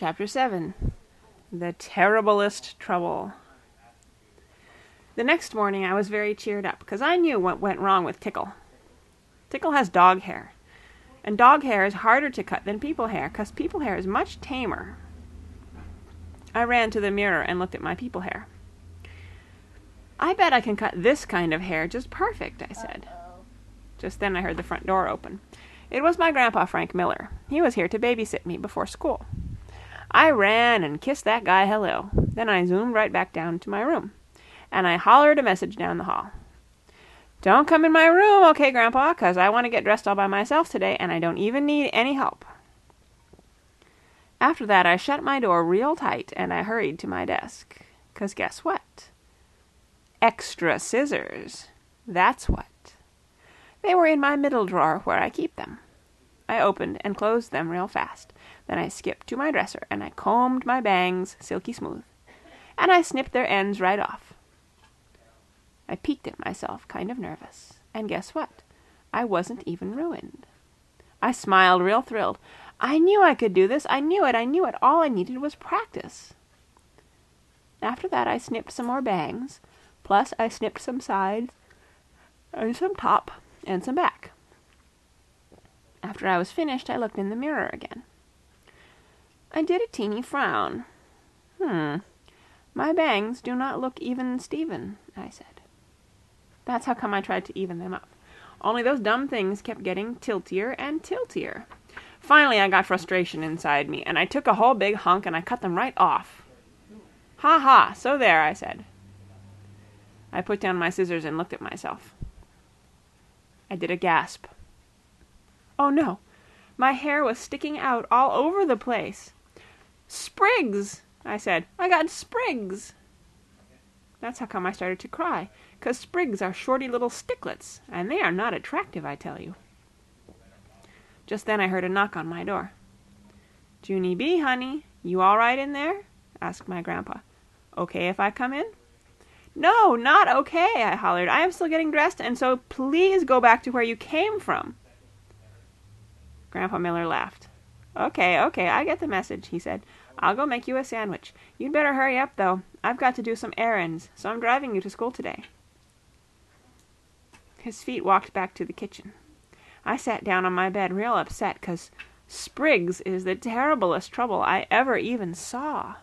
Chapter 7 The Terriblest Trouble. The next morning I was very cheered up, because I knew what went wrong with Tickle. Tickle has dog hair, and dog hair is harder to cut than people hair, 'cause people hair is much tamer. I ran to the mirror and looked at my people hair. I bet I can cut this kind of hair just perfect, I said. Just then I heard the front door open. It was my grandpa Frank Miller. He was here to babysit me before school. I ran and kissed that guy hello. Then I zoomed right back down to my room. And I hollered a message down the hall. Don't come in my room, okay, Grandpa, 'cause I want to get dressed all by myself today, and I don't even need any help. After that I shut my door real tight and I hurried to my desk. 'Cause guess what? Extra scissors. That's what. They were in my middle drawer where I keep them. I opened and closed them real fast. Then I skipped to my dresser and I combed my bangs silky smooth. And I snipped their ends right off. I peeked at myself, kind of nervous. And guess what? I wasn't even ruined. I smiled real thrilled. I knew I could do this. I knew it. I knew it. All I needed was practice. After that I snipped some more bangs. Plus I snipped some sides and some top and some back. After I was finished I looked in the mirror again. I did a teeny frown. Hmm. My bangs do not look even Steven, I said. That's how come I tried to even them up. Only those dumb things kept getting tiltier and tiltier. Finally I got frustration inside me, and I took a whole big hunk and I cut them right off. Ha ha, so there, I said. I put down my scissors and looked at myself. I did a gasp. Oh no, my hair was sticking out all over the place. Sprigs, I said. I got sprigs. That's how come I started to cry, 'cause sprigs are shorty little sticklets, and they are not attractive, I tell you. Just then I heard a knock on my door. Junie B., honey, you all right in there? asked my grandpa. Okay if I come in? No, not okay, I hollered. I am still getting dressed, and so please go back to where you came from. Grandpa Miller laughed. Okay, okay, I get the message, he said. I'll go make you a sandwich. You'd better hurry up, though. I've got to do some errands, so I'm driving you to school today. His feet walked back to the kitchen. I sat down on my bed real upset, 'cause sprigs is the terriblest trouble I ever even saw.